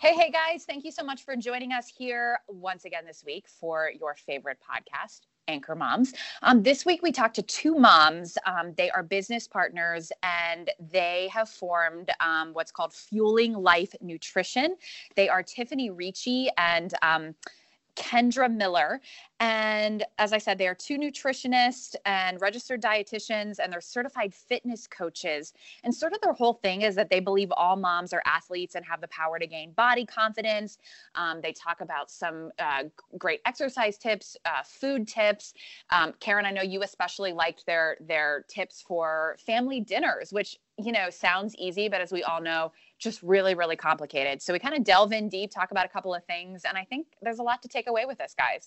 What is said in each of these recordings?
Hey, hey, guys. Thank you so much for joining us here once again this week for your favorite podcast, Anchor Moms. Um, this week, we talked to two moms. Um, they are business partners and they have formed um, what's called Fueling Life Nutrition. They are Tiffany Ricci and um, Kendra Miller. And as I said, they are two nutritionists and registered dietitians, and they're certified fitness coaches. And sort of their whole thing is that they believe all moms are athletes and have the power to gain body confidence. Um, they talk about some uh, great exercise tips, uh, food tips. Um, Karen, I know you especially liked their their tips for family dinners, which you know sounds easy, but as we all know, just really, really complicated. So we kind of delve in deep, talk about a couple of things, and I think there's a lot to take away with this, guys.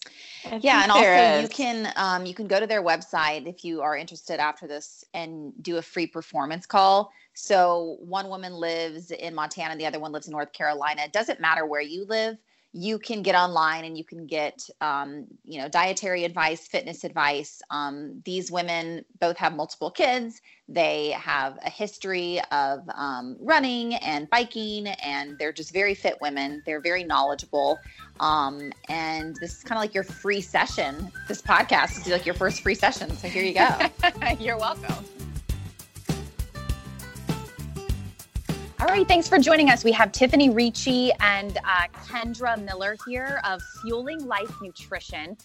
yeah and there also you can um, you can go to their website if you are interested after this and do a free performance call so one woman lives in montana the other one lives in north carolina it doesn't matter where you live you can get online and you can get um, you know dietary advice fitness advice. Um, these women both have multiple kids. They have a history of um, running and biking and they're just very fit women. They're very knowledgeable. Um, and this is kind of like your free session. This podcast is like your first free session so here you go. You're welcome. All right, thanks for joining us. We have Tiffany Ricci and uh, Kendra Miller here of Fueling Life Nutrition.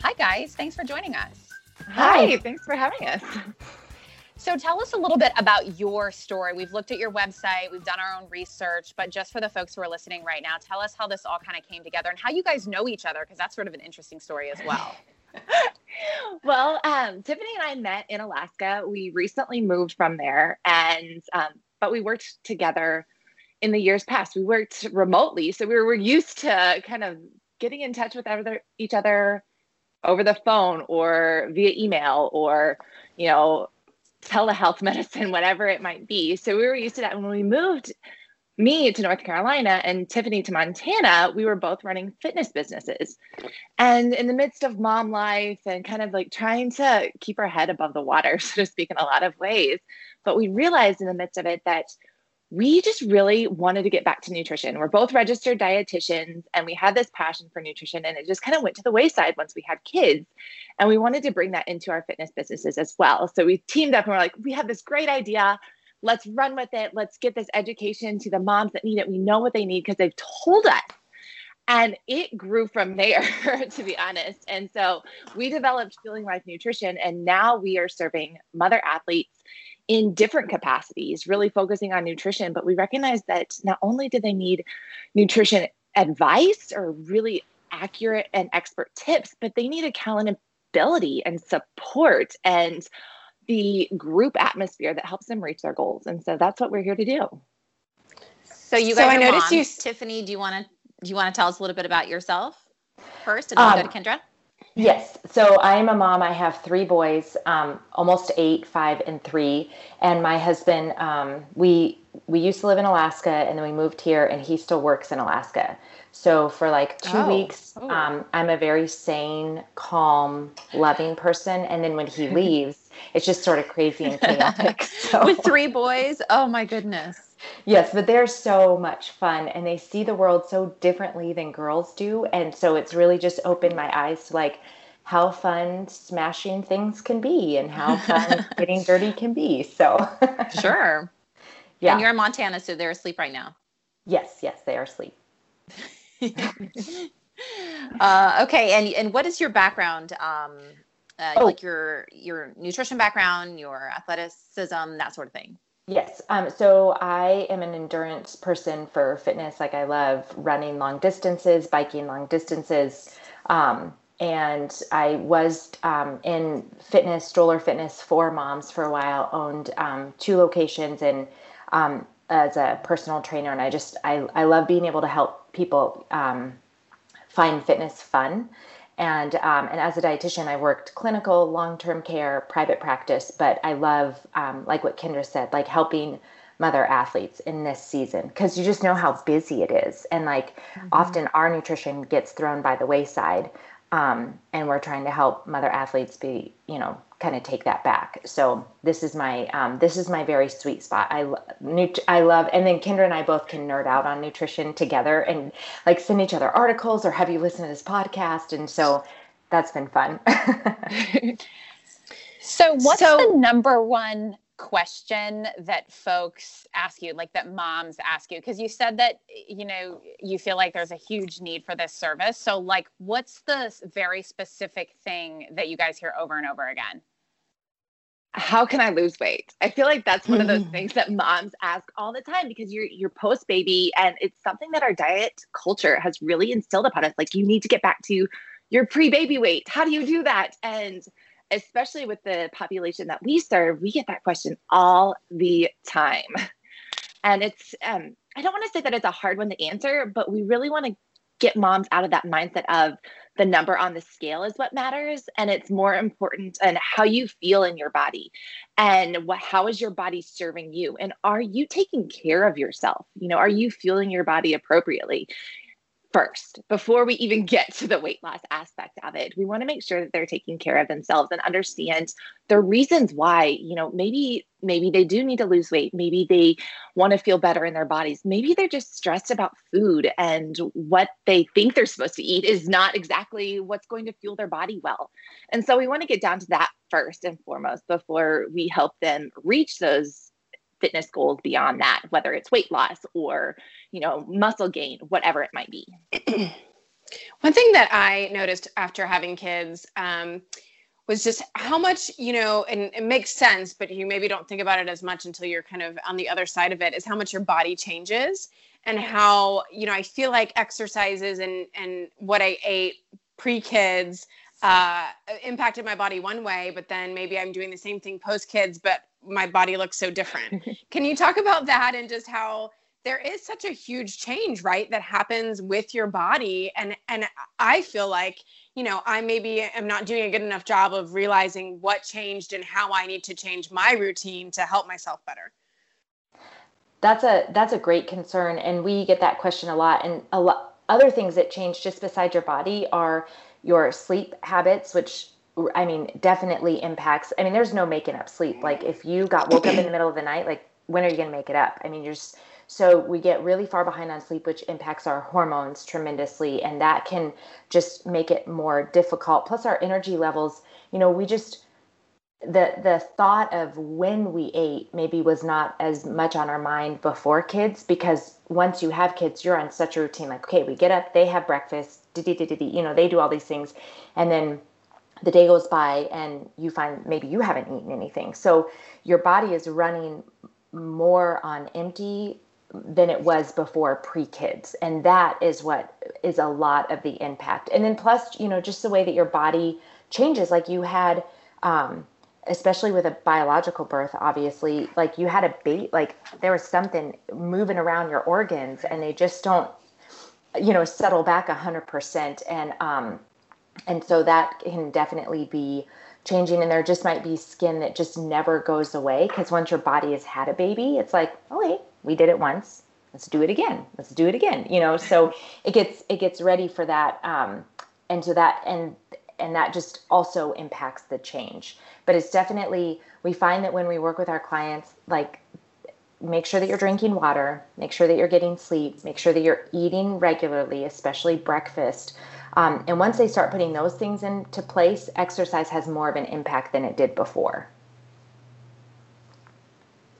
Hi, guys. Thanks for joining us. Hi, thanks for having us. So, tell us a little bit about your story. We've looked at your website, we've done our own research, but just for the folks who are listening right now, tell us how this all kind of came together and how you guys know each other, because that's sort of an interesting story as well. well, um, Tiffany and I met in Alaska. We recently moved from there, and um, but we worked together in the years past. We worked remotely, so we were used to kind of getting in touch with other, each other over the phone or via email or you know telehealth medicine, whatever it might be. So we were used to that. When we moved me to North Carolina and Tiffany to Montana, we were both running fitness businesses. And in the midst of mom life and kind of like trying to keep our head above the water, so to speak, in a lot of ways, but we realized in the midst of it that we just really wanted to get back to nutrition. We're both registered dietitians and we had this passion for nutrition and it just kind of went to the wayside once we had kids. And we wanted to bring that into our fitness businesses as well. So we teamed up and we're like, we have this great idea. Let's run with it. Let's get this education to the moms that need it. We know what they need because they've told us. And it grew from there, to be honest. And so we developed Fueling Life Nutrition, and now we are serving mother athletes in different capacities, really focusing on nutrition. But we recognize that not only do they need nutrition advice or really accurate and expert tips, but they need accountability and support and the group atmosphere that helps them reach their goals. And so that's what we're here to do. so you guys So I noticed you moms. s- tiffany do you want to do you want to tell us a little bit about yourself first and then we'll Um, go to kendra Yes. So I am a mom. I have three boys, um, almost eight, five, and three. And my husband, um, we we used to live in Alaska, and then we moved here, and he still works in Alaska. So for like two Oh. weeks, um, I'm a very sane, calm, loving person. And then when he leaves, it's just sort of crazy and chaotic. So. with three boys oh my goodness Yes, but they're so much fun and they see the world so differently than girls do. And so it's really just opened my eyes to like how fun smashing things can be and how fun getting dirty can be. So, sure yeah. and you're in montana so they're asleep right now yes, yes, they are asleep. uh, okay, and and what is your background? Um, uh, Oh. like your your nutrition background, your athleticism, that sort of thing. Yes. Um, so I am an endurance person for fitness. Like I love running long distances, biking long distances. Um, and I was um, in fitness, stroller fitness for moms for a while, owned um, two locations and um, as a personal trainer. And I just, I, I love being able to help people um, find fitness fun. And um, and as a dietitian, I worked clinical, long term care, private practice. But I love, um, like what Kendra said, like helping mother athletes in this season because you just know how busy it is, and like often our nutrition gets thrown by the wayside. Um, and we're trying to help mother athletes be, you know, kind of take that back. So this is my um, this is my very sweet spot. I nut- I love, and then Kendra and I both can nerd out on nutrition together and like send each other articles or have you listen to this podcast, and so that's been fun. So, what's So- the number one question that folks ask you, like that moms ask you? Because you said that, you know, you feel like there's a huge need for this service. So, like, what's the very specific thing that you guys hear over and over again? How can I lose weight? I feel like that's one of those things that moms ask all the time because you're you're post baby and it's something that our diet culture has really instilled upon us. Like you need to get back to your pre baby weight. How do you do that? And especially with the population that we serve, we get that question all the time. And it's um I don't want to say that it's a hard one to answer, but we really want to get moms out of that mindset of the number on the scale is what matters and it's more important and how you feel in your body and what how is your body serving you and are you taking care of yourself? You know are you fueling your body appropriately first before we even get to the weight loss aspect of it we want to make sure that they're taking care of themselves and understand the reasons why you know maybe maybe they do need to lose weight maybe they want to feel better in their bodies maybe they're just stressed about food and what they think they're supposed to eat is not exactly what's going to fuel their body well. And so we want to get down to that first and foremost before we help them reach those fitness goals beyond that whether it's weight loss or you know muscle gain whatever it might be. One thing that I noticed after having kids um, was just how much, you know, and it makes sense, but you maybe don't think about it as much until you're kind of on the other side of it, is how much your body changes and how, you know, I feel like exercises and, and what I ate pre kids uh, impacted my body one way, but then maybe I'm doing the same thing post kids, but my body looks so different. Can you talk about that and just how there is such a huge change, right, that happens with your body, and and I feel like you know I maybe am not doing a good enough job of realizing what changed and how I need to change my routine to help myself better. That's a that's a great concern, and we get that question a lot. And a lot other things that change just beside your body are your sleep habits, which I mean definitely impacts. I mean, there's no making up sleep. Like if you got woke up in the middle of the night, like when are you going to make it up? I mean, you're just so we get really far behind on sleep, which impacts our hormones tremendously, and that can just make it more difficult. Plus, our energy levels. You know, we just the the thought of when we ate maybe was not as much on our mind before kids because once you have kids you're on such a routine like okay we get up they have breakfast you know they do all these things and then the day goes by and you find maybe you haven't eaten anything. So your body is running more on empty than it was before pre-kids. And that is what is a lot of the impact. And then plus you know just the way that your body changes like you had um, especially with a biological birth obviously like you had a bait like there was something moving around your organs and they just don't you know settle back a hundred percent. And um and so that can definitely be changing and there just might be skin that just never goes away because once your body has had a baby it's like okay we did it once. Let's do it again. Let's do it again you know? So it gets it gets ready for that um and so that and and that just also impacts the change. But it's definitely we find that when we work with our clients like make sure that you're drinking water make sure that you're getting sleep make sure that you're eating regularly especially breakfast um, and once they start putting those things into place exercise has more of an impact than it did before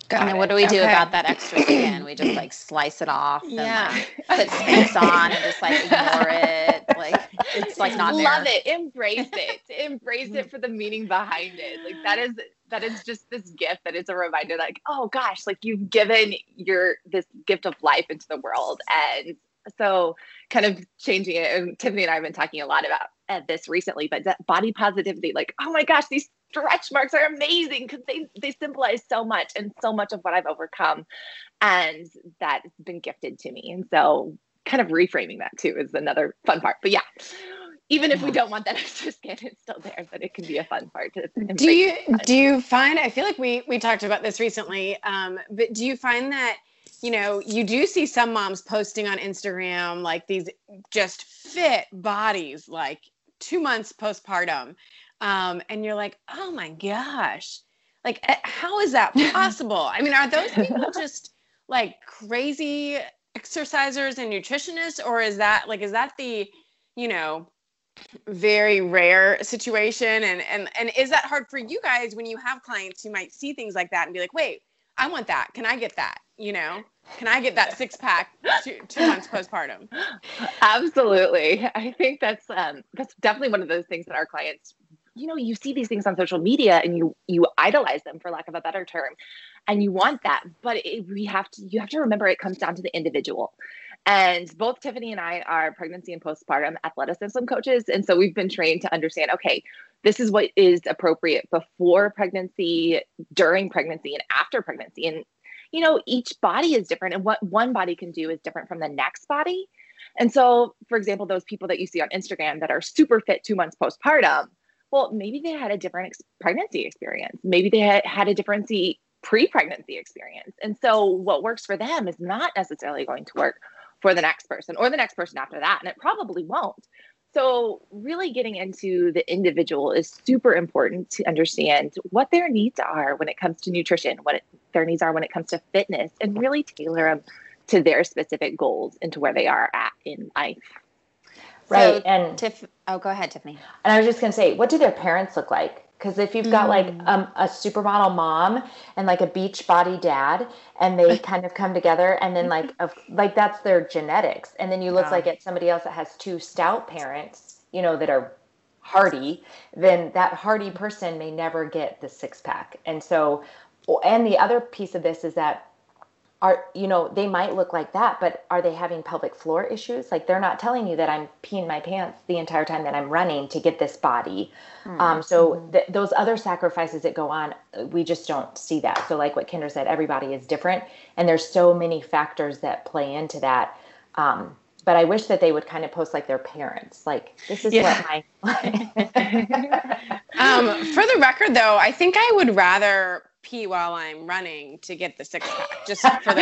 Got and then it. what do we do Okay. about that extra skin? We just like slice it off Yeah. and like put space on and just like ignore it. Like it's like not there. love there. it embrace it embrace it for the meaning behind it like that is that is just this gift that is a reminder like oh gosh like you've given your this gift of life into the world and so kind of changing it. And tiffany and i have been talking a lot about uh, this recently but that body positivity like oh my gosh these stretch marks are amazing because they they symbolize so much and so much of what i've overcome and that's been gifted to me. And so kind of reframing that too is another fun part. But yeah even if we don't want that extra skin it's still there but it can be a fun part to do you do you find i feel like we we talked about this recently um, but do you find that you know you do see some moms posting on instagram like these just fit bodies like two months postpartum um, and you're like oh my gosh. Like eh, how is that possible? I mean are those people just like crazy exercisers and nutritionists or is that like is that the you know very rare situation? And and and is that hard for you guys when you have clients who might see things like that and be like wait i want that. Can i get that? You know can i get that six pack two, two months postpartum? Absolutely. I think that's um that's definitely one of those things that our clients you know you see these things on social media and you you idolize them for lack of a better term and you want that but it, we have to you have to remember it comes down to the individual. And both tiffany and i are pregnancy and postpartum athleticism coaches and so we've been trained to understand okay this is what is appropriate before pregnancy during pregnancy and after pregnancy and you know each body is different and what one body can do is different from the next body. And so for example those people that you see on instagram that are super fit two months postpartum well maybe they had a different ex- pregnancy experience. Maybe they had, had a different pre-pregnancy experience. And so what works for them is not necessarily going to work for the next person or the next person after that and it probably won't so really getting into the individual is super important to understand what their needs are when it comes to nutrition what it, their needs are when it comes to fitness and really tailor them to their specific goals and to where they are at in life Right. So, and Tiff, oh, go ahead, Tiffany. And I was just going to say, what do their parents look like? Because if you've got like Mm. um, a supermodel mom and like a beach body dad, and they kind of come together, and then like of like that's their genetics, and then you look Yeah. like at somebody else that has two stout parents, you know, that are hardy, then that hardy person may never get the six pack. And so, and the other piece of this is that are you know they might look like that but are they having pelvic floor issues? Like they're not telling you that i'm peeing my pants the entire time that i'm running to get this body. Um, so th- those other sacrifices that go on we just don't see that. So like what kendra said everybody is different and there's so many factors that play into that. Um, but i wish that they would kind of post like their parents. Like this is Yeah. what my um, for the record though i think i would rather pee while i'm running to get the six pack just for the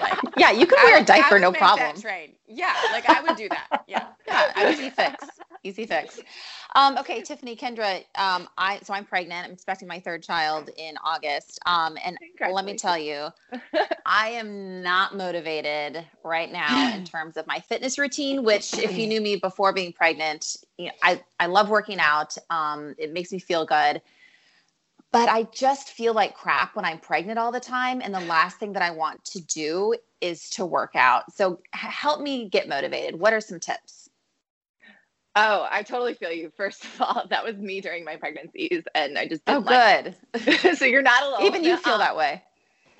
like, Yeah, you can wear a would- diaper, no that problem. trade. yeah like i would do that yeah Yeah, easy fix. Easy fix. Um, okay, Tiffany, Kendra, um, I so I'm pregnant. I'm expecting my third child in August. Um, and let me tell you, I am not motivated right now in terms of my fitness routine. Which, if you knew me before being pregnant, you know, I I love working out. Um, it makes me feel good. But I just feel like crap when I'm pregnant all the time. And the last thing that I want to do is to work out. So h- help me get motivated. What are some tips? oh i totally feel you first of all that was me during my pregnancies and i just Oh, didn't like good. it. so you're not alone Even you feel Um, that way.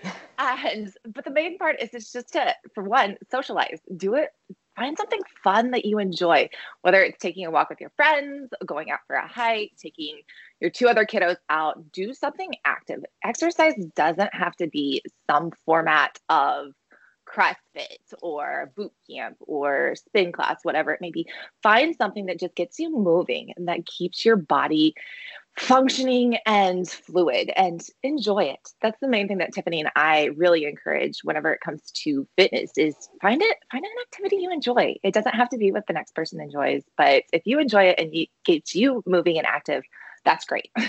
And but the main part is it's just to for one socialize, do it. Find something fun that you enjoy, whether it's taking a walk with your friends, going out for a hike, taking your two other kiddos out. Do something active. Exercise doesn't have to be some format of CrossFit or boot camp or spin class, whatever it may be. Find something that just gets you moving and that keeps your body functioning and fluid and enjoy it. That's the main thing that Tiffany and I really encourage whenever it comes to fitness is find it find an activity you enjoy. It doesn't have to be what the next person enjoys, but if you enjoy it and it gets you moving and active, that's great.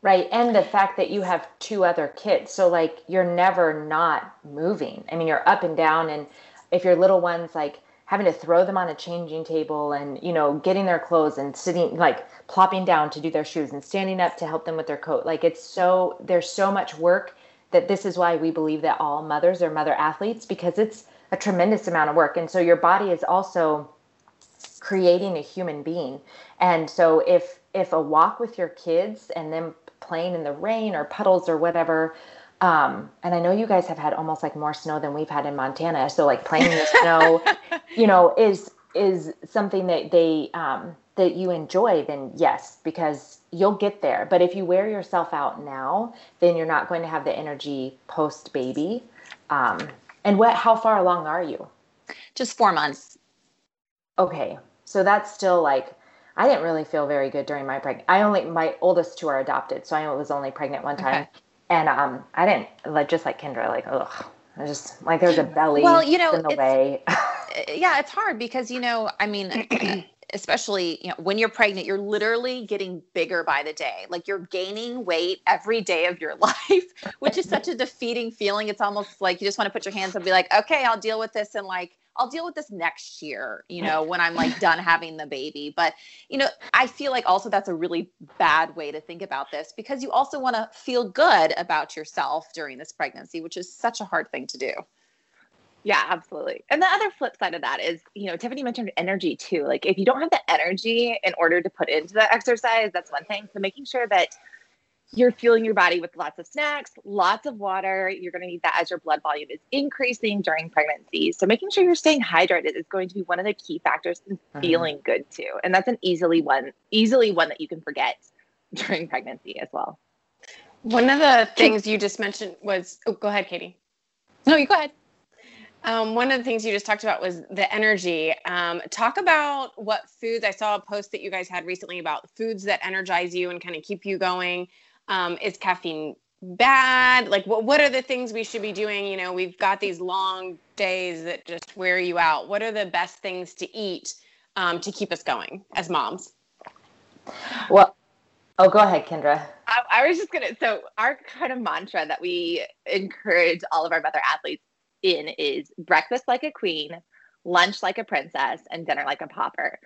Right. And the fact that you have two other kids. So, like, you're never not moving. I mean, you're up and down. And if your little one's like having to throw them on a changing table and, you know, getting their clothes and sitting, like, plopping down to do their shoes and standing up to help them with their coat, like, it's so, there's so much work that this is why we believe that all mothers are mother athletes because it's a tremendous amount of work. And so your body is also creating a human being. And so if if a walk with your kids and them playing in the rain or puddles or whatever, um, and I know you guys have had almost like more snow than we've had in Montana. So like playing in the snow, you know, is is something that they um, that you enjoy, then yes, because you'll get there. But if you wear yourself out now, then you're not going to have the energy post baby. Um, and what? How far along are you? Just four months. Okay, so that's still like I didn't really feel very good during my pregnant. I only my oldest two are adopted, so I was only pregnant one time, okay. And um, I didn't like just like Kendra, like ugh, I just like there's a belly. Well, you know, in the way. yeah, it's hard because you know, I mean. especially you know when you're pregnant you're literally getting bigger by the day like you're gaining weight every day of your life which is such a defeating feeling it's almost like you just want to put your hands up and be like okay i'll deal with this and like I'll deal with this next year, you know, when I'm like done having the baby. But, you know, I feel like also that's a really bad way to think about this because you also want to feel good about yourself during this pregnancy, which is such a hard thing to do. Yeah, absolutely. And the other flip side of that is, you know, Tiffany mentioned energy too. Like if you don't have the energy in order to put into the exercise, that's one thing. So making sure that you're fueling your body with lots of snacks, lots of water. You're going to need that as your blood volume is increasing during pregnancy. So making sure you're staying hydrated is going to be one of the key factors in mm-hmm. feeling good too. And that's an easily one easily one that you can forget during pregnancy as well. One of the things you just mentioned was oh go ahead Katie. No, you go ahead. Um, one of the things you just talked about was the energy. Um, talk about what foods. I saw a post that you guys had recently about foods that energize you and kind of keep you going. Um, is caffeine bad? Like, what what are the things we should be doing? You know, we've got these long days that just wear you out. What are the best things to eat um, to keep us going as moms? Well, oh, go ahead, Kendra. I, I was just gonna. So our kind of mantra that we encourage all of our mother athletes in is breakfast like a queen, lunch like a princess, and dinner like a pauper.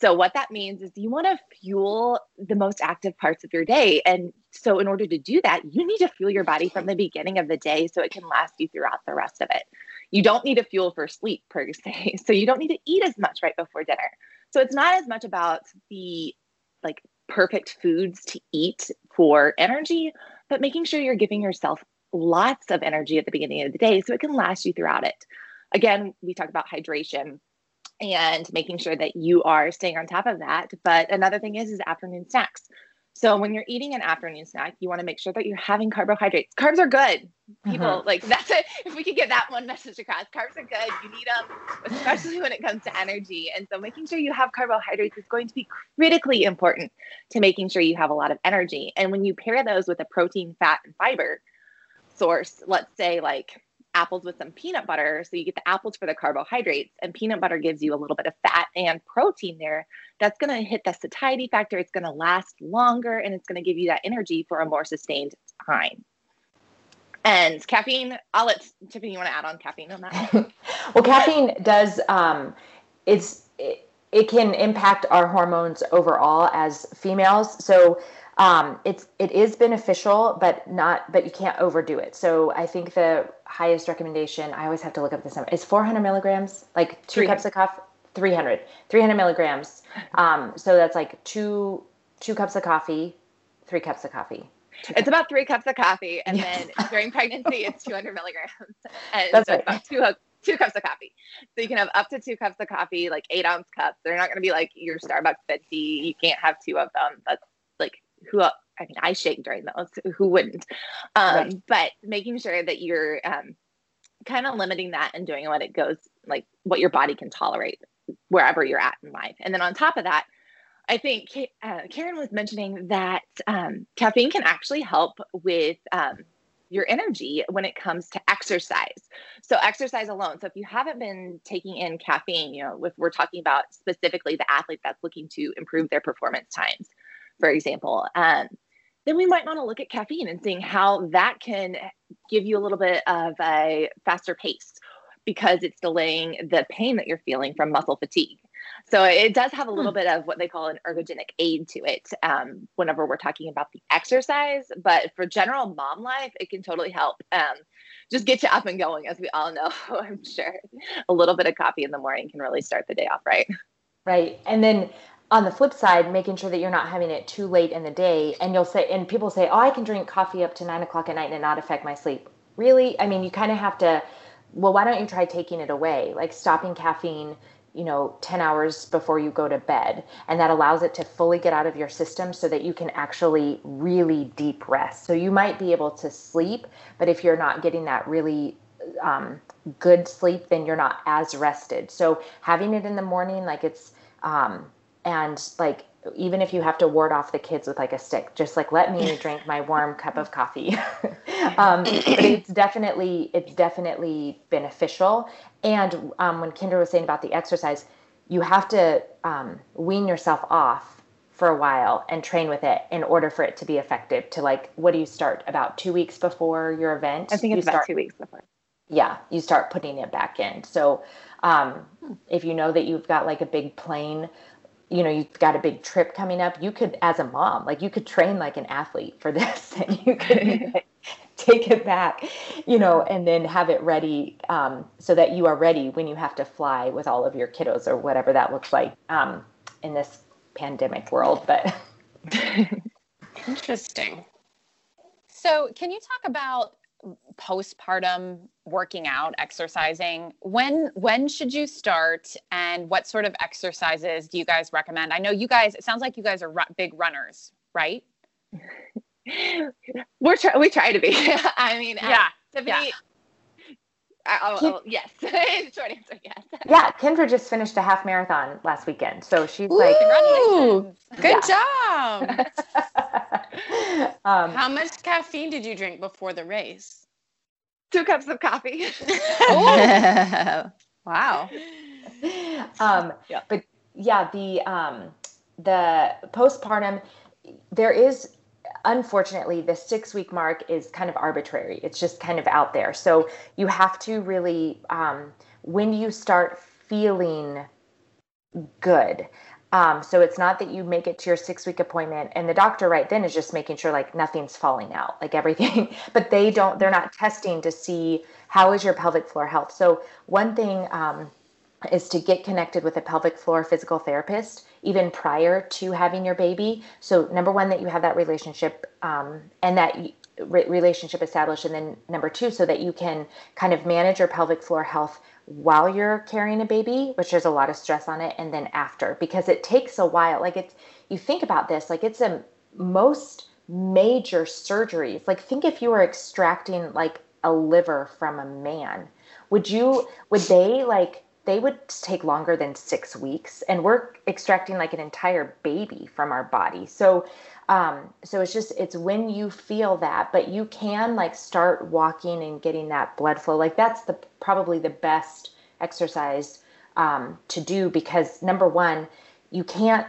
So, what that means is you want to fuel the most active parts of your day. And so, in order to do that, you need to fuel your body from the beginning of the day so it can last you throughout the rest of it. You don't need to fuel for sleep per se. So, you don't need to eat as much right before dinner. So, it's not as much about the like perfect foods to eat for energy, but making sure you're giving yourself lots of energy at the beginning of the day so it can last you throughout it. Again, we talk about hydration and making sure that you are staying on top of that. But another thing is is afternoon snacks. So when you're eating an afternoon snack, you want to make sure that you're having carbohydrates. Carbs are good. People uh-huh. like that's it. If we could get that one message across, carbs are good. You need them, especially when it comes to energy. And so making sure you have carbohydrates is going to be critically important to making sure you have a lot of energy. And when you pair those with a protein, fat, and fiber source, let's say like apples with some peanut butter. So you get the apples for the carbohydrates, and peanut butter gives you a little bit of fat and protein there. That's going to hit the satiety factor. It's going to last longer and it's going to give you that energy for a more sustained time. And caffeine, I'll let Tiffany, you want to add on caffeine on that? well, caffeine does, um, it's, it, it can impact our hormones overall as females. So um, it's it is beneficial, but not but you can't overdo it. So I think the highest recommendation I always have to look up this number is 400 milligrams, like two cups of coffee. 300 300 milligrams. Um, so that's like two two cups of coffee three cups of coffee. It's about three cups of coffee and then during pregnancy it's 200 milligrams. And that's so right. about two, two cups of coffee. So you can have up to two cups of coffee like eight ounce cups. They're not going to be like your starbucks fed tea you can't have two of them. That's who I mean, I shake during those. Who wouldn't? Um, right. But making sure that you're um, kind of limiting that and doing what it goes, like what your body can tolerate wherever you're at in life. And then on top of that, I think uh, Karen was mentioning that um, caffeine can actually help with um, your energy when it comes to exercise. So exercise alone. So if you haven't been taking in caffeine, you know, if we're talking about specifically the athlete that's looking to improve their performance times, for example, um, then we might want to look at caffeine and seeing how that can give you a little bit of a faster pace because it's delaying the pain that you're feeling from muscle fatigue. So it does have a little hmm. bit of what they call an ergogenic aid to it um, whenever we're talking about the exercise. But for general mom life, it can totally help. Um, just get you up and going, as we all know, I'm sure. A little bit of coffee in the morning can really start the day off right. Right. And then on the flip side, making sure that you're not having it too late in the day. And you'll say, and people say, oh, I can drink coffee up to nine o'clock at night and not affect my sleep. Really? I mean, you kind of have to, well, why don't you try taking it away? Like stopping caffeine, you know, 10 hours before you go to bed. And that allows it to fully get out of your system so that you can actually really deep rest. So you might be able to sleep, but if you're not getting that really um, good sleep, then you're not as rested. So having it in the morning, like it's, um, and like even if you have to ward off the kids with like a stick just like let me drink my warm cup of coffee. Um, but it's definitely it's definitely beneficial. And um, when Kendra was saying about the exercise you have to um, wean yourself off for a while and train with it in order for it to be effective to like what do you start? About two weeks before your event i think it's you about two weeks before. Yeah you start putting it back in. So um, if you know that you've got like a big plane you know you've got a big trip coming up you could as a mom like you could train like an athlete for this and you could take it back you know and then have it ready um, so that you are ready when you have to fly with all of your kiddos or whatever that looks like um, in this pandemic world but interesting. So can you talk about postpartum working out exercising when when should you start and what sort of exercises do you guys recommend? I know you guys it sounds like you guys are ru- big runners right? We're try- we try to be. I mean uh, yeah tiffany yeah. Oh, oh, yes. Short answer, yes. Yeah, Kendra just finished a half marathon last weekend, so she's Ooh, like, "Good job!" um, How much caffeine did you drink before the race? two cups of coffee. wow. Um, yeah. But yeah, the um, the postpartum, there is unfortunately the six week mark is kind of arbitrary. It's just kind of out there. So you have to really um, when you start feeling good um, so it's not that you make it to your six week appointment and the doctor right then is just making sure like nothing's falling out, like everything, but they don't, they're not testing to see how is your pelvic floor health. So one thing um, is to get connected with a pelvic floor physical therapist even prior to having your baby. So number one, that you have that relationship um, and that re- relationship established. And then number two, so that you can kind of manage your pelvic floor health while you're carrying a baby, which there's a lot of stress on it, and then after, because it takes a while. Like it's, you think about this, like it's a most major surgeries. Like think if you were extracting like a liver from a man, would you, would they like, they would take longer than six weeks and we're extracting like an entire baby from our body. So, um, so it's just, it's when you feel that, but you can like start walking and getting that blood flow. Like that's the, probably the best exercise, um, to do because number one, you can't,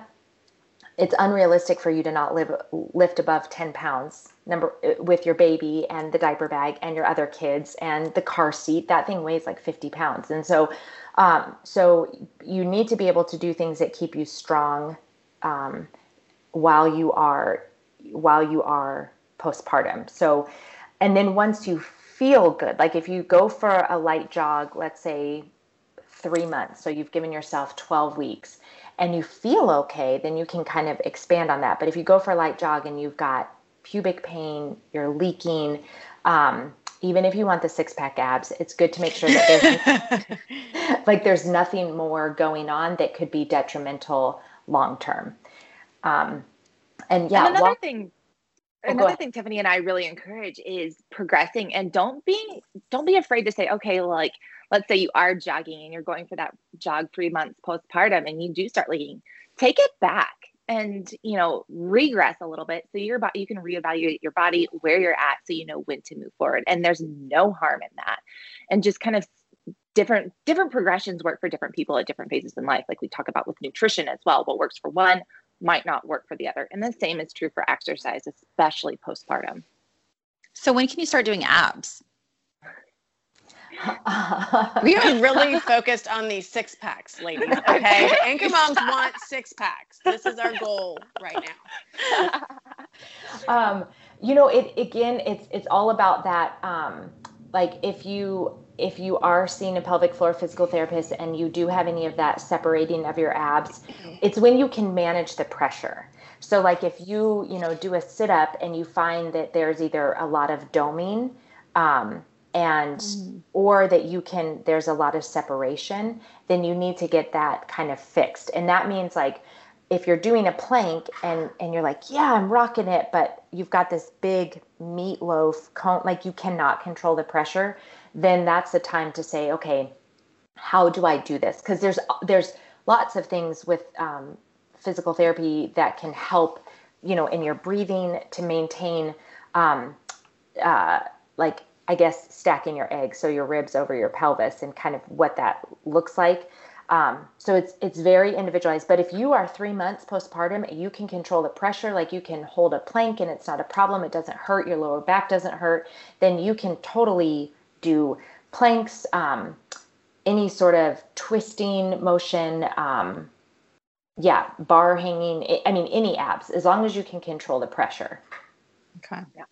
it's unrealistic for you to not live, lift above 10 pounds number with your baby and the diaper bag and your other kids and the car seat that thing weighs like 50 pounds and so um, so you need to be able to do things that keep you strong um, while you are while you are postpartum. So, and then once you feel good, like if you go for a light jog, let's say three months, so you've given yourself 12 weeks and you feel okay, then you can kind of expand on that. But if you go for a light jog and you've got pubic pain, you're leaking, um, even if you want the six pack abs, it's good to make sure that there's like there's nothing more going on that could be detrimental long term. Um, and yeah, and another well, thing, oh, another thing Tiffany and I really encourage is progressing and don't be don't be afraid to say, okay, like let's say you are jogging and you're going for that jog three months postpartum and you do start leaking, take it back and you know regress a little bit so your body you can reevaluate your body where you're at so you know when to move forward and there's no harm in that. And just kind of different different progressions work for different people at different phases in life like we talk about with nutrition as well what works for one might not work for the other. And the same is true for exercise especially postpartum. So when can you start doing abs we are really focused on these six packs, ladies. Okay, anchor moms want six packs. This is our goal right now. um, you know, it again. It's it's all about that. Um, like if you if you are seeing a pelvic floor physical therapist and you do have any of that separating of your abs, it's when you can manage the pressure. So like if you, you know, do a sit up and you find that there's either a lot of doming um, and mm. or that you can there's a lot of separation, then you need to get that kind of fixed. And that means like if you're doing a plank and and you're like, yeah, I'm rocking it, but you've got this big meatloaf cone, like you cannot control the pressure, then that's the time to say, okay, how do I do this? Because there's there's lots of things with um, physical therapy that can help, you know, in your breathing to maintain, um, uh, like I guess stacking your eggs, so your ribs over your pelvis, and kind of what that looks like. Um, so it's it's very individualized. But if you are three months postpartum, you can control the pressure, like you can hold a plank and it's not a problem. It doesn't hurt. Your lower back doesn't hurt. Then you can totally do planks, um, any sort of twisting motion, um, yeah, bar hanging. I mean, any abs, as long as you can control the pressure. Okay. Yeah.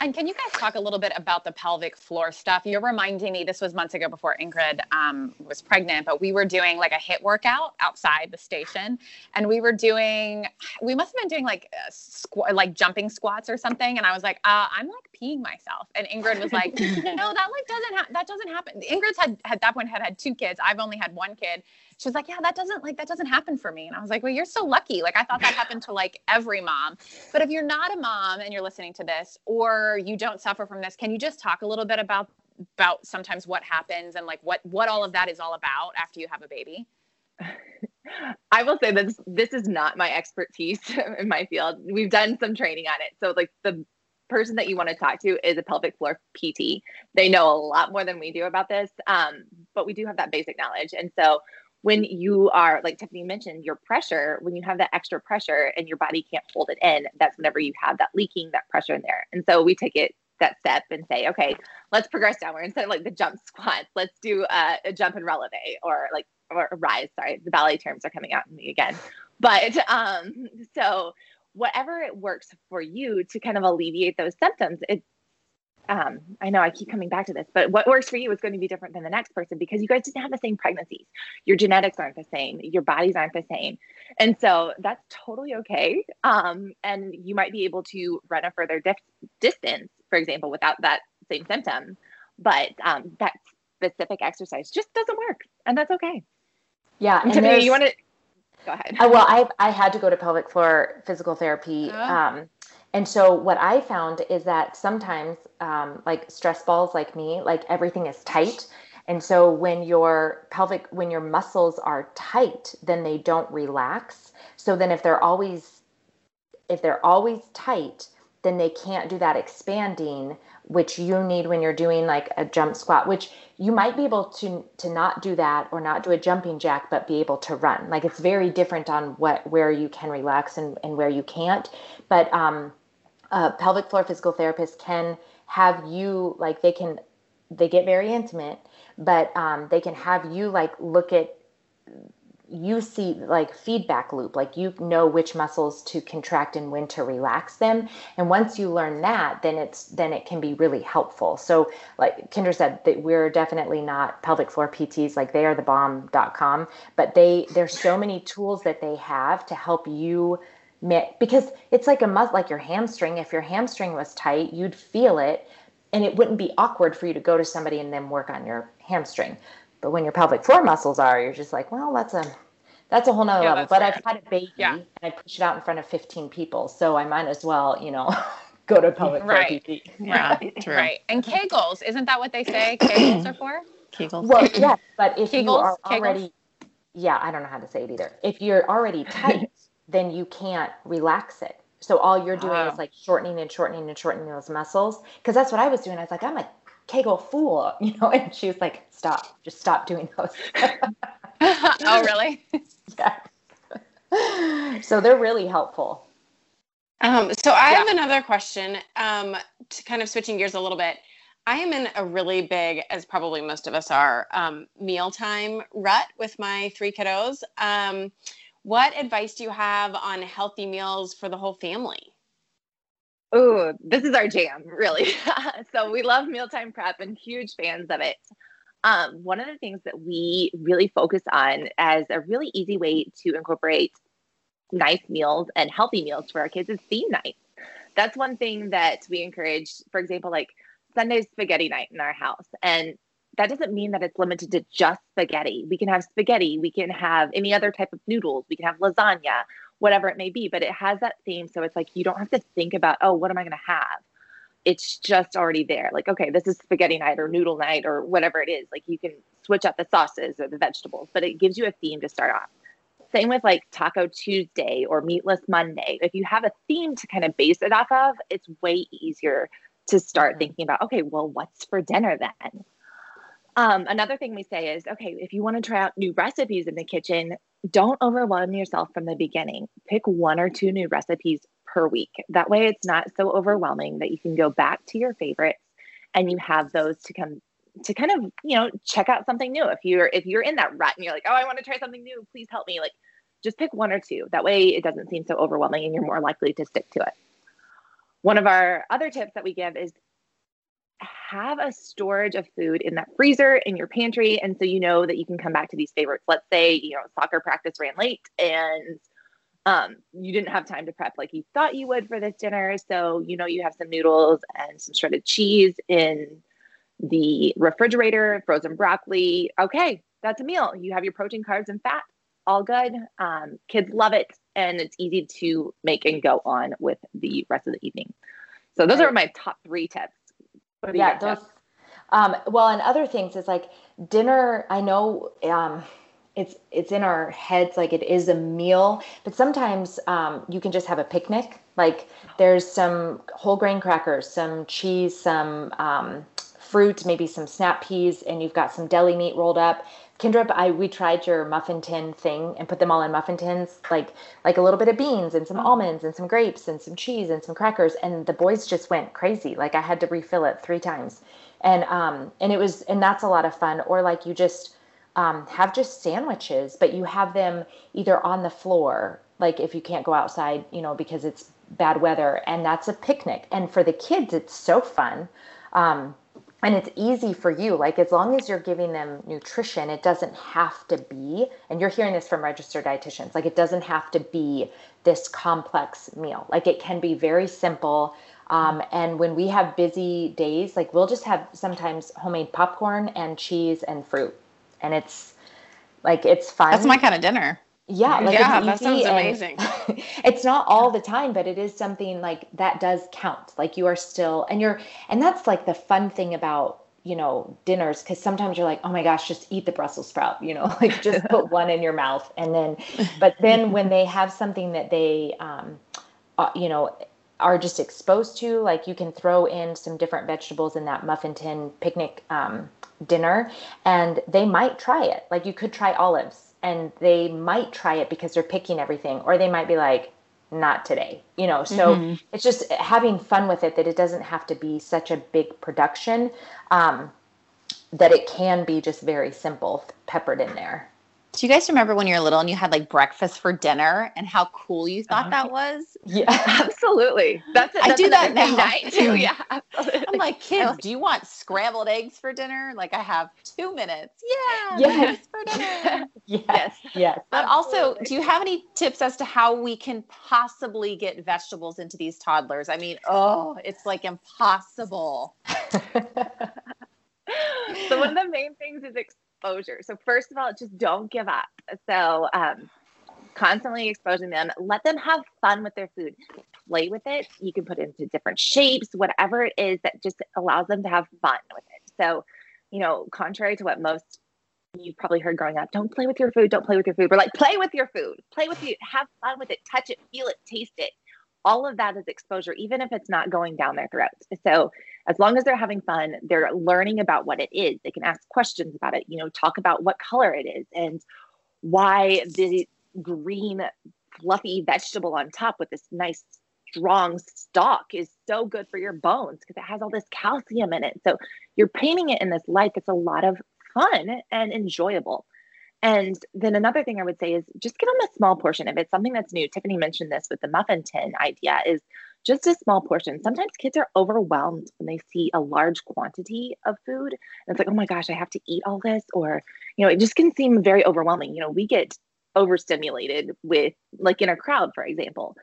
And can you guys talk a little bit about the pelvic floor stuff? You're reminding me, this was months ago before Ingrid um, was pregnant, but we were doing like a HIIT workout outside the station. And we were doing, we must have been doing like, squ- like jumping squats or something. And I was like, uh, I'm like peeing myself. And Ingrid was like, no, that like doesn't, ha- that doesn't happen. Ingrid's had, at that point had had two kids. I've only had one kid she was like, yeah, that doesn't like that doesn't happen for me. And I was like, well, you're so lucky. Like I thought that happened to like every mom. But if you're not a mom and you're listening to this or you don't suffer from this, can you just talk a little bit about about sometimes what happens and like what what all of that is all about after you have a baby? I will say this this is not my expertise in my field. We've done some training on it. So like the person that you want to talk to is a pelvic floor PT. They know a lot more than we do about this, um, but we do have that basic knowledge. And so when you are like Tiffany mentioned, your pressure, when you have that extra pressure and your body can't hold it in, that's whenever you have that leaking, that pressure in there. And so we take it that step and say, okay, let's progress downward instead of like the jump squats. Let's do a, jump and releve or like or rise. Sorry, the ballet terms are coming out in me again. But um, so whatever it works for you to kind of alleviate those symptoms, it um, I know I keep coming back to this, but what works for you is going to be different than the next person because you guys didn't have the same pregnancies. Your genetics aren't the same. Your bodies aren't the same. And so that's totally okay. Um, and you might be able to run a further dif- distance, for example, without that same symptom. But um, that specific exercise just doesn't work. And that's okay. Yeah. And Tiffany, you want to go ahead? Uh, well, I, I had to go to pelvic floor physical therapy. Oh. And so what I found is that sometimes, um, like stress balls, like me, like everything is tight. And so when your pelvic, when your muscles are tight, then they don't relax. So then if they're always, if they're always tight, then they can't do that expanding, which you need when you're doing like a jump squat, which you might be able to to not do that or not do a jumping jack, but be able to run. Like it's very different on what where you can relax and, and where you can't. But um, pelvic floor physical therapists can have you like they can they get very intimate but um, they can have you like look at you see like feedback loop like you know which muscles to contract and when to relax them. And once you learn that then it's then it can be really helpful. So like kendra said that we're definitely not pelvic floor pts like they are the bomb.com but they there's so many tools that they have to help you because it's like a muscle like your hamstring. If your hamstring was tight you'd feel it and it wouldn't be awkward for you to go to somebody and then work on your hamstring but when your pelvic floor muscles are you're just like well that's a that's a whole nother yeah, level but i've had a baby yeah. and i push it out in front of 15 people so i might as well you know go to pelvic right. floor PT. yeah true. right and kegels isn't that what they say kegels are for kegels well yes but if kegels, you are already kegels? yeah i don't know how to say it either if you're already tight then you can't relax it. So all you're doing wow. is oh. like shortening and shortening and shortening those muscles. Because that's what I was doing. I was like, I'm a Kegel fool, you know. And she was like, Stop, just stop doing those. oh, really? yeah. So they're really helpful. Um, so I yeah. have another question. Um, to kind of switching gears a little bit. I am in a really big, as probably most of us are, um, mealtime rut with my three kiddos. Um, what advice do you have on healthy meals for the whole family? Oh, this is our jam, really. so we love mealtime prep and huge fans of it. Um, one of the things that we really focus on as a really easy way to incorporate nice meals and healthy meals for our kids is theme nights. That's one thing that we encourage. For example, like Sunday spaghetti night in our house. And that doesn't mean that it's limited to just spaghetti. We can have spaghetti, we can have any other type of noodles, we can have lasagna, whatever it may be, but it has that theme. So it's like you don't have to think about, oh, what am I going to have? It's just already there. Like, okay, this is spaghetti night or noodle night or whatever it is. Like you can switch up the sauces or the vegetables, but it gives you a theme to start off. Same with like Taco Tuesday or Meatless Monday. If you have a theme to kind of base it off of, it's way easier to start mm-hmm. thinking about, okay, well, what's for dinner then? Um, another thing we say is, okay, if you want to try out new recipes in the kitchen, don't overwhelm yourself from the beginning. Pick one or two new recipes per week. That way, it's not so overwhelming that you can go back to your favorites and you have those to come to kind of you know check out something new if you're if you're in that rut and you're like oh i want to try something new please help me like just pick one or two that way it doesn't seem so overwhelming and you're more likely to stick to it one of our other tips that we give is have a storage of food in that freezer in your pantry and so you know that you can come back to these favorites. Let's say you know soccer practice ran late and um, you didn't have time to prep like you thought you would for this dinner. So you know you have some noodles and some shredded cheese in the refrigerator frozen broccoli. Okay that's a meal. You have your protein carbs and fat. All good. Um, kids love it and it's easy to make and go on with the rest of the evening. So those are my top three tips. Yeah, those. Um, well, and other things is like dinner. I know um, it's it's in our heads like it is a meal, but sometimes um, you can just have a picnic. Like there's some whole grain crackers, some cheese, some um, fruit, maybe some snap peas, and you've got some deli meat rolled up. Kendra, I we tried your muffin tin thing and put them all in muffin tins, like like a little bit of beans and some almonds and some grapes and some cheese and some crackers, and the boys just went crazy. Like I had to refill it three times, and um and it was and that's a lot of fun. Or like you just um, have just sandwiches, but you have them either on the floor, like if you can't go outside, you know, because it's bad weather, and that's a picnic. And for the kids, it's so fun. Um, and it's easy for you like as long as you're giving them nutrition it doesn't have to be and you're hearing this from registered dietitians like it doesn't have to be this complex meal. Like it can be very simple um, and when we have busy days like we'll just have sometimes homemade popcorn and cheese and fruit. And it's like it's fun. That's my kind of dinner yeah, like yeah, that sounds amazing. it's not all the time, but it is something like that does count. Like you are still, and you're, and that's like the fun thing about you know dinners because sometimes you're like, oh my gosh, just eat the Brussels sprout, you know, like just put one in your mouth, and then, but then when they have something that they, um, uh, you know, are just exposed to, like you can throw in some different vegetables in that muffin tin picnic um, dinner, and they might try it. Like you could try olives and they might try it because they're picking everything or they might be like not today you know so mm-hmm. it's just having fun with it that it doesn't have to be such a big production um, that it can be just very simple peppered in there do you guys remember when you were little and you had like breakfast for dinner and how cool you thought uh-huh. that was? Yeah, absolutely. That's, that's I do that now night too. Yeah, absolutely. I'm like, kids, do you want scrambled eggs for dinner? Like, I have two minutes. Yeah, yes. for dinner. yes, yes. yes. But also, do you have any tips as to how we can possibly get vegetables into these toddlers? I mean, oh, it's like impossible. so one of the main things is exposure. So first of all, just don't give up. So um, constantly exposing them, let them have fun with their food. Play with it. You can put it into different shapes, whatever it is that just allows them to have fun with it. So, you know, contrary to what most you've probably heard growing up, don't play with your food, don't play with your food. We're like, play with your food, play with you, have fun with it, touch it, feel it, taste it. All of that is exposure, even if it's not going down their throats. So as long as they're having fun, they're learning about what it is. They can ask questions about it, you know, talk about what color it is and why the green fluffy vegetable on top with this nice strong stalk is so good for your bones because it has all this calcium in it. So you're painting it in this light that's a lot of fun and enjoyable. And then another thing I would say is just give them a small portion. If it's something that's new, Tiffany mentioned this with the muffin tin idea, is just a small portion. Sometimes kids are overwhelmed when they see a large quantity of food. And it's like, oh my gosh, I have to eat all this. Or, you know, it just can seem very overwhelming. You know, we get overstimulated with, like in a crowd, for example.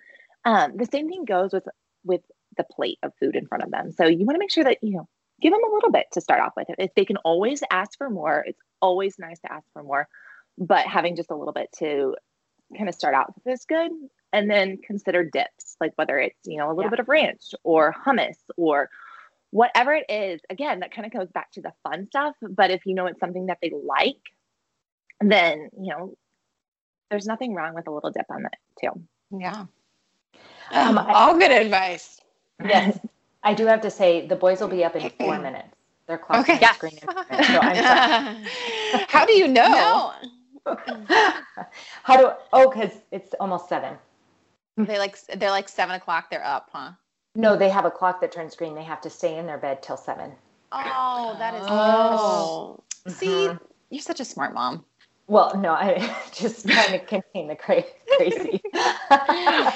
Um, the same thing goes with with the plate of food in front of them. So you want to make sure that, you know, give them a little bit to start off with. If they can always ask for more, it's always nice to ask for more but having just a little bit to kind of start out with is good. And then consider dips like whether it's you know a little yeah. bit of ranch or hummus or whatever it is. Again that kind of goes back to the fun stuff but if you know it's something that they like then you know there's nothing wrong with a little dip on that too. Yeah. Um, all good advice. Yes. I do have to say the boys will be up in four minutes. They're clock okay. screen. So how do you know? No. How do? Oh, because it's almost seven. They like they're like seven o'clock. They're up, huh? No, they have a clock that turns green. They have to stay in their bed till seven. Oh, that is. Oh, see, mm-hmm. you're such a smart mom. Well, no, I just trying to contain the cra- crazy.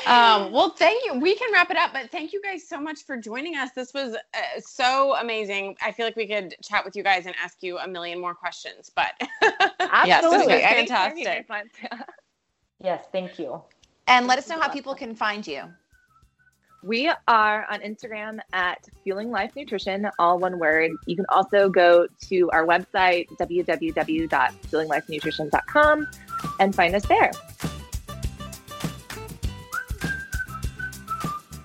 um, well, thank you. We can wrap it up, but thank you guys so much for joining us. This was uh, so amazing. I feel like we could chat with you guys and ask you a million more questions, but yes, fantastic. yes, thank you. And let us know how people can find you. We are on Instagram at Fueling Life Nutrition, all one word. You can also go to our website, www.fuelinglifenutrition.com, and find us there.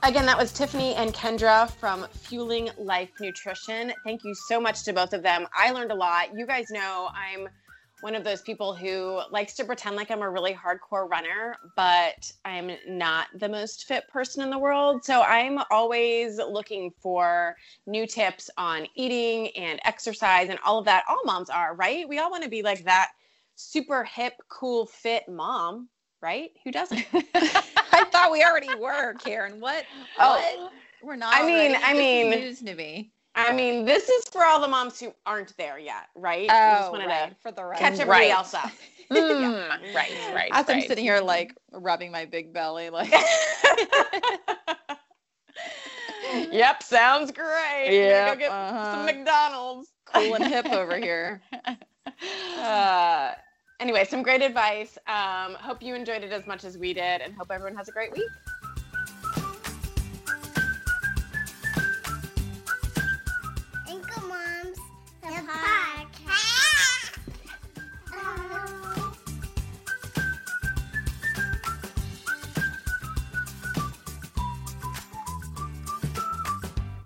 Again, that was Tiffany and Kendra from Fueling Life Nutrition. Thank you so much to both of them. I learned a lot. You guys know I'm one of those people who likes to pretend like I'm a really hardcore runner, but I'm not the most fit person in the world. So I'm always looking for new tips on eating and exercise and all of that. All moms are, right? We all want to be like that super hip, cool, fit mom, right? Who doesn't? I thought we already were, Karen. What? Oh, what? we're not. I mean, I mean, news to me. I mean, this is for all the moms who aren't there yet, right? Oh, just wanted right. to for the right. catch everybody right. else up. mm, yeah. Right, right. As right. I'm sitting here like rubbing my big belly, like. yep, sounds great. Yeah. Go get uh-huh. some McDonald's. Cool and hip over here. Uh, anyway, some great advice. Um, hope you enjoyed it as much as we did, and hope everyone has a great week.